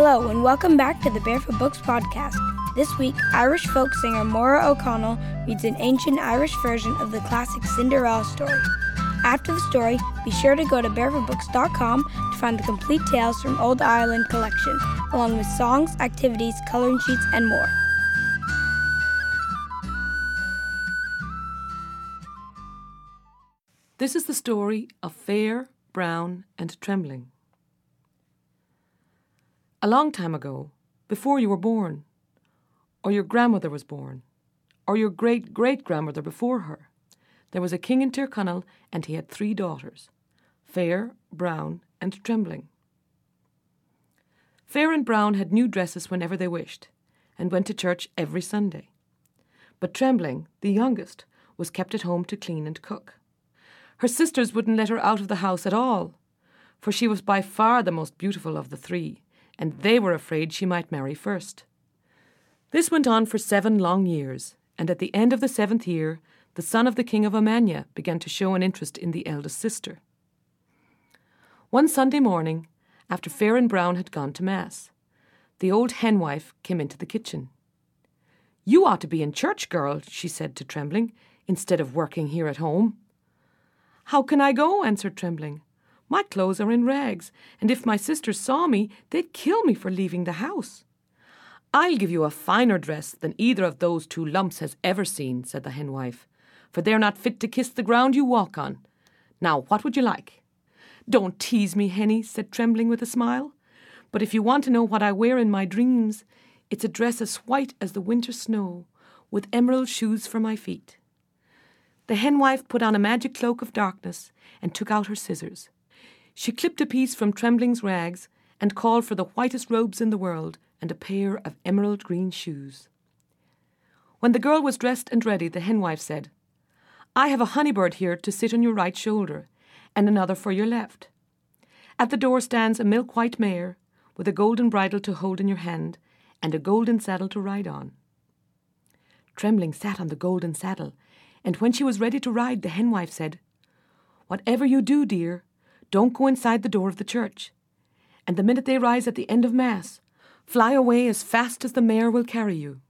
Hello, and welcome back to the Barefoot Books podcast. This week, Irish folk singer Maura O'Connell reads an ancient Irish version of the classic Cinderella story. After the story, be sure to go to barefootbooks.com to find the complete Tales from Old Ireland collection, along with songs, activities, coloring sheets, and more. This is the story of Fair, Brown, and Trembling. A long time ago, before you were born, or your grandmother was born, or your great great grandmother before her, there was a king in Tyrconnell, and he had three daughters Fair, Brown, and Trembling. Fair and Brown had new dresses whenever they wished, and went to church every Sunday. But Trembling, the youngest, was kept at home to clean and cook. Her sisters wouldn't let her out of the house at all, for she was by far the most beautiful of the three, and they were afraid she might marry first. This went on for seven long years, and at the end of the seventh year, the son of the king of Omania began to show an interest in the eldest sister. One Sunday morning, after Fair and Brown had gone to Mass, the old henwife came into the kitchen. You ought to be in church, girl, she said to Trembling, instead of working here at home. How can I go? answered Trembling. My clothes are in rags, and if my sisters saw me, they'd kill me for leaving the house. I'll give you a finer dress than either of those two lumps has ever seen, said the henwife, for they're not fit to kiss the ground you walk on. Now, what would you like? Don't tease me, Henny, said Trembling with a smile. But if you want to know what I wear in my dreams, it's a dress as white as the winter snow, with emerald shoes for my feet. The henwife put on a magic cloak of darkness and took out her scissors. She clipped a piece from Trembling's rags and called for the whitest robes in the world and a pair of emerald green shoes. When the girl was dressed and ready, the henwife said, I have a honeybird here to sit on your right shoulder, and another for your left. At the door stands a milk white mare, with a golden bridle to hold in your hand, and a golden saddle to ride on. Trembling sat on the golden saddle, and when she was ready to ride, the henwife said, Whatever you do, dear, don't go inside the door of the church. And the minute they rise at the end of Mass, fly away as fast as the mare will carry you.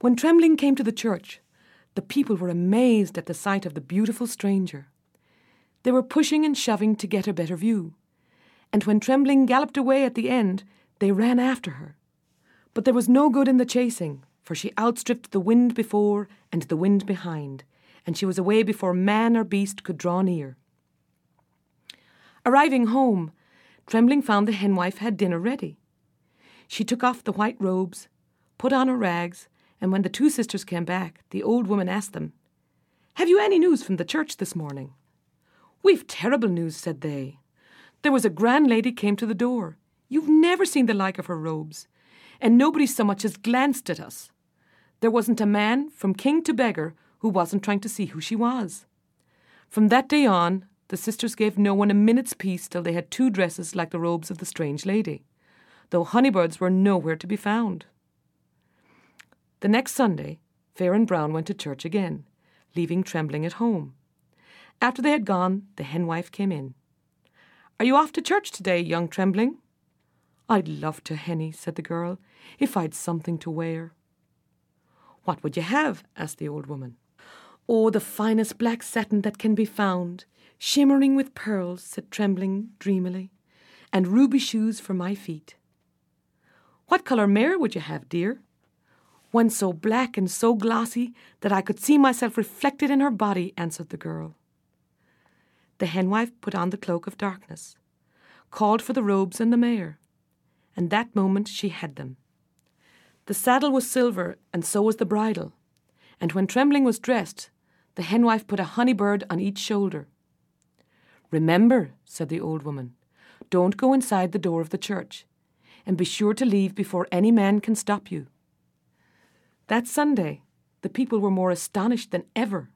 When Trembling came to the church, the people were amazed at the sight of the beautiful stranger. They were pushing and shoving to get a better view, and when Trembling galloped away at the end, they ran after her. But there was no good in the chasing, for she outstripped the wind before and the wind behind, and she was away before man or beast could draw near. Arriving home, Trembling found the henwife had dinner ready. She took off the white robes, put on her rags, and when the two sisters came back, the old woman asked them, Have you any news from the church this morning? We've terrible news, said they. There was a grand lady came to the door. You've never seen the like of her robes, and nobody so much as glanced at us. There wasn't a man, from king to beggar, who wasn't trying to see who she was. From that day on, the sisters gave no one a minute's peace till they had two dresses like the robes of the strange lady, though honeybirds were nowhere to be found. The next Sunday, Fair and Brown went to church again, leaving Trembling at home. After they had gone, the henwife came in. Are you off to church today, young Trembling? I'd love to, Henny, said the girl, if I'd something to wear. What would you have? asked the old woman. Oh, the finest black satin that can be found, shimmering with pearls, said Trembling dreamily, and ruby shoes for my feet. What colour mare would you have, dear? One so black and so glossy that I could see myself reflected in her body, answered the girl. The henwife put on the cloak of darkness, called for the robes and the mare, and that moment she had them. The saddle was silver, and so was the bridle, and when Trembling was dressed, the henwife put a honey bird on each shoulder. Remember, said the old woman, don't go inside the door of the church, and be sure to leave before any man can stop you. That Sunday, the people were more astonished than ever.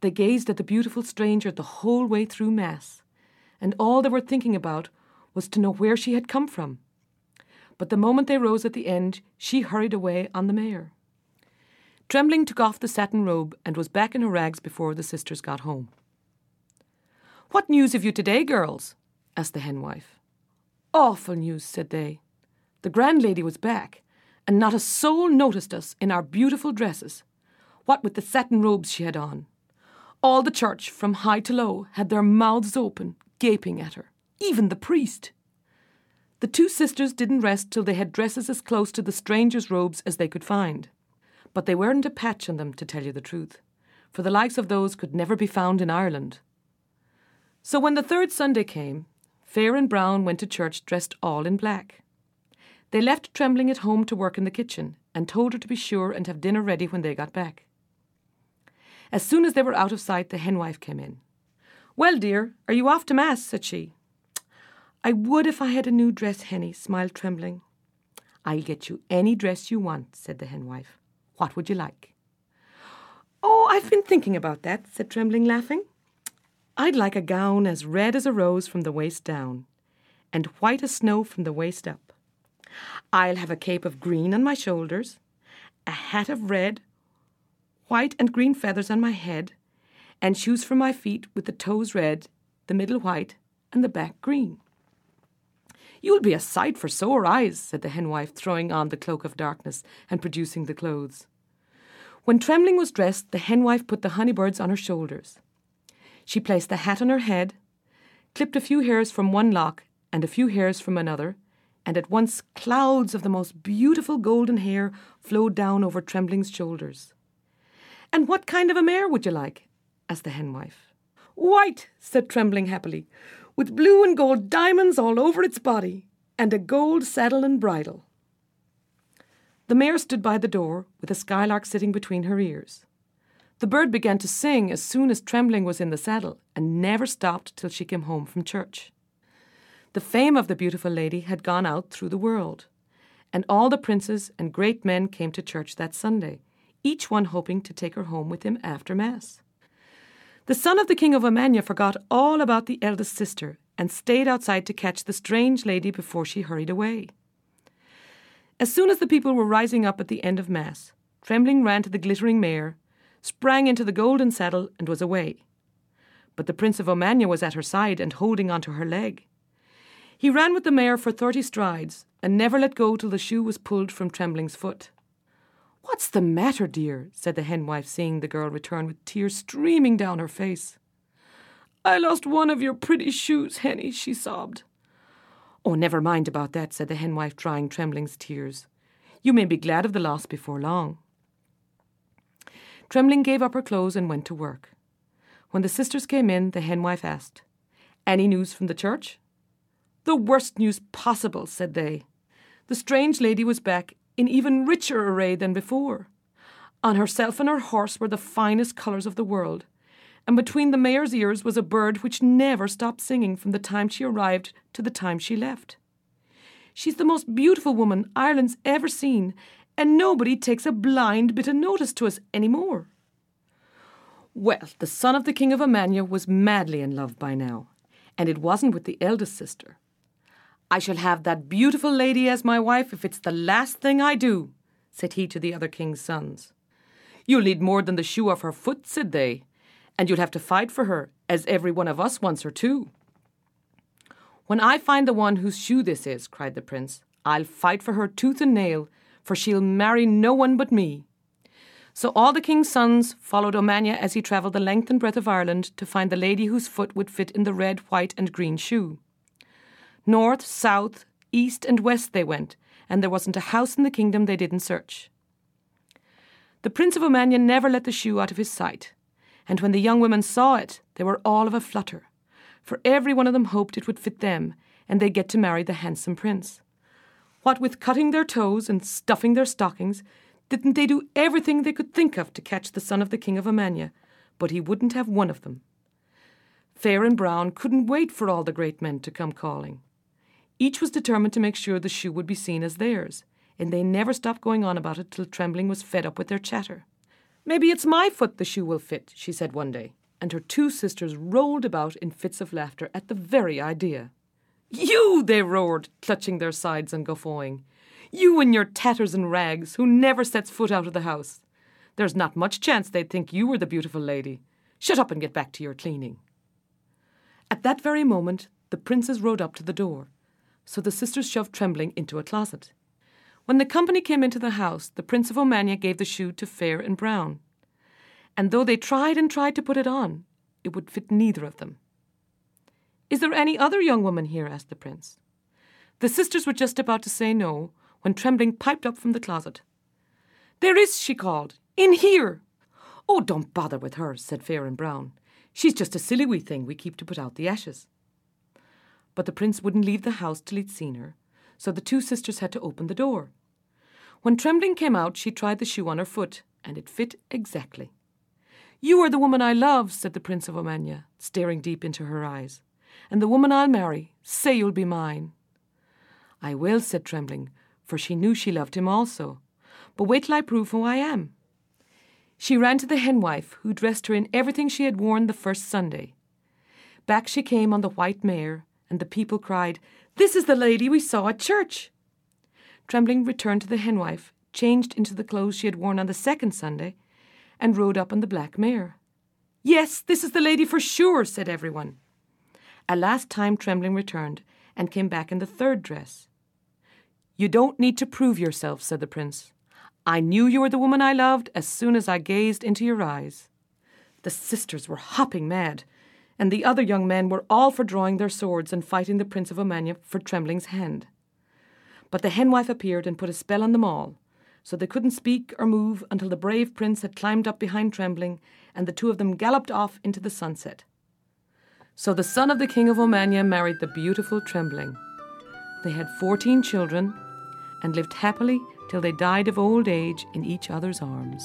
They gazed at the beautiful stranger the whole way through Mass, and all they were thinking about was to know where she had come from. But the moment they rose at the end, she hurried away on the mare. Trembling took off the satin robe and was back in her rags before the sisters got home. What news have you today, girls? asked the henwife. awful news, said they. The grand lady was back, and not a soul noticed us in our beautiful dresses, what with the satin robes she had on. All the church, from high to low, had their mouths open, gaping at her, even the priest. The two sisters didn't rest till they had dresses as close to the stranger's robes as they could find. But they weren't a patch on them, to tell you the truth, for the likes of those could never be found in Ireland. So when the third Sunday came, Fair and Brown went to church dressed all in black. They left Trembling at home to work in the kitchen and told her to be sure and have dinner ready when they got back. As soon as they were out of sight, the henwife came in. Well, dear, are you off to Mass? said she. I would if I had a new dress, Henny, smiled Trembling. I'll get you any dress you want, said the henwife. What would you like? Oh, I've been thinking about that, said Trembling, laughing. I'd like a gown as red as a rose from the waist down, and white as snow from the waist up. I'll have a cape of green on my shoulders, a hat of red, white and green feathers on my head, and shoes for my feet with the toes red, the middle white, and the back green. You'll be a sight for sore eyes, said the henwife, throwing on the cloak of darkness and producing the clothes. When Trembling was dressed, the henwife put the honeybirds on her shoulders. She placed the hat on her head, clipped a few hairs from one lock and a few hairs from another, and at once clouds of the most beautiful golden hair flowed down over Trembling's shoulders. And what kind of a mare would you like? asked the henwife. White, said Trembling happily, with blue and gold diamonds all over its body, and a gold saddle and bridle. The mare stood by the door, with a skylark sitting between her ears. The bird began to sing as soon as Trembling was in the saddle, and never stopped till she came home from church. The fame of the beautiful lady had gone out through the world, and all the princes and great men came to church that Sunday, each one hoping to take her home with him after Mass. The son of the king of Omania forgot all about the eldest sister and stayed outside to catch the strange lady before she hurried away. As soon as the people were rising up at the end of Mass, Trembling ran to the glittering mare, sprang into the golden saddle, and was away. But the Prince of Omania was at her side and holding on to her leg. He ran with the mare for thirty strides and never let go till the shoe was pulled from Trembling's foot. What's the matter, dear? said the henwife, seeing the girl return with tears streaming down her face. I lost one of your pretty shoes, Henny, she sobbed. Oh, never mind about that, said the henwife, drying Trembling's tears. You may be glad of the loss before long. Trembling gave up her clothes and went to work. When the sisters came in, the henwife asked, Any news from the church? The worst news possible, said they. The strange lady was back in even richer array than before. On herself and her horse were the finest colours of the world, and between the mare's ears was a bird which never stopped singing from the time she arrived to the time she left. She's the most beautiful woman Ireland's ever seen, and nobody takes a blind bit of notice to us any more. Well, the son of the King of Omania was madly in love by now, and it wasn't with the eldest sister. I shall have that beautiful lady as my wife if it's the last thing I do, said he to the other king's sons. You'll need more than the shoe off her foot, said they, and you'll have to fight for her, as every one of us wants her too. When I find the one whose shoe this is, cried the prince, I'll fight for her tooth and nail for she'll marry no one but me. So all the king's sons followed Omania as he travelled the length and breadth of Ireland to find the lady whose foot would fit in the red, white, and green shoe. North, south, east, and west they went, and there wasn't a house in the kingdom they didn't search. The Prince of Omania never let the shoe out of his sight, and when the young women saw it, they were all of a flutter, for every one of them hoped it would fit them, and they'd get to marry the handsome prince. What with cutting their toes and stuffing their stockings, didn't they do everything they could think of to catch the son of the king of Omania? But he wouldn't have one of them. Fair and Brown couldn't wait for all the great men to come calling. Each was determined to make sure the shoe would be seen as theirs, and they never stopped going on about it till Trembling was fed up with their chatter. Maybe it's my foot the shoe will fit, she said one day, and her two sisters rolled about in fits of laughter at the very idea. You, they roared, clutching their sides and guffawing. You and your tatters and rags, who never sets foot out of the house. There's not much chance they'd think you were the beautiful lady. Shut up and get back to your cleaning. At that very moment, the princes rode up to the door. So the sisters shoved Trembling into a closet. When the company came into the house, the Prince of Romagna gave the shoe to Fair and Brown. And though they tried and tried to put it on, it would fit neither of them. Is there any other young woman here? asked the prince. The sisters were just about to say no when Trembling piped up from the closet. There is, she called. In here. Oh, don't bother with her, said Fair and Brown. She's just a silly wee thing we keep to put out the ashes. But the prince wouldn't leave the house till he'd seen her, so the two sisters had to open the door. When Trembling came out, she tried the shoe on her foot, and it fit exactly. You are the woman I love, said the Prince of Romagna, staring deep into her eyes, and the woman I'll marry. Say you'll be mine. I will, said Trembling, for she knew she loved him also. But wait till I prove who I am. She ran to the henwife, who dressed her in everything she had worn the first Sunday. Back she came on the white mare, and the people cried, This is the lady we saw at church. Trembling returned to the henwife, changed into the clothes she had worn on the second Sunday, and rode up on the black mare. Yes, this is the lady for sure, said everyone. A last time Trembling returned, and came back in the third dress. You don't need to prove yourself, said the prince. I knew you were the woman I loved as soon as I gazed into your eyes. The sisters were hopping mad, and the other young men were all for drawing their swords and fighting the Prince of Romagna for Trembling's hand. But the henwife appeared and put a spell on them all, so they couldn't speak or move until the brave prince had climbed up behind Trembling, and the two of them galloped off into the sunset. So the son of the king of Romagna married the beautiful Trembling. They had fourteen children and lived happily till they died of old age in each other's arms.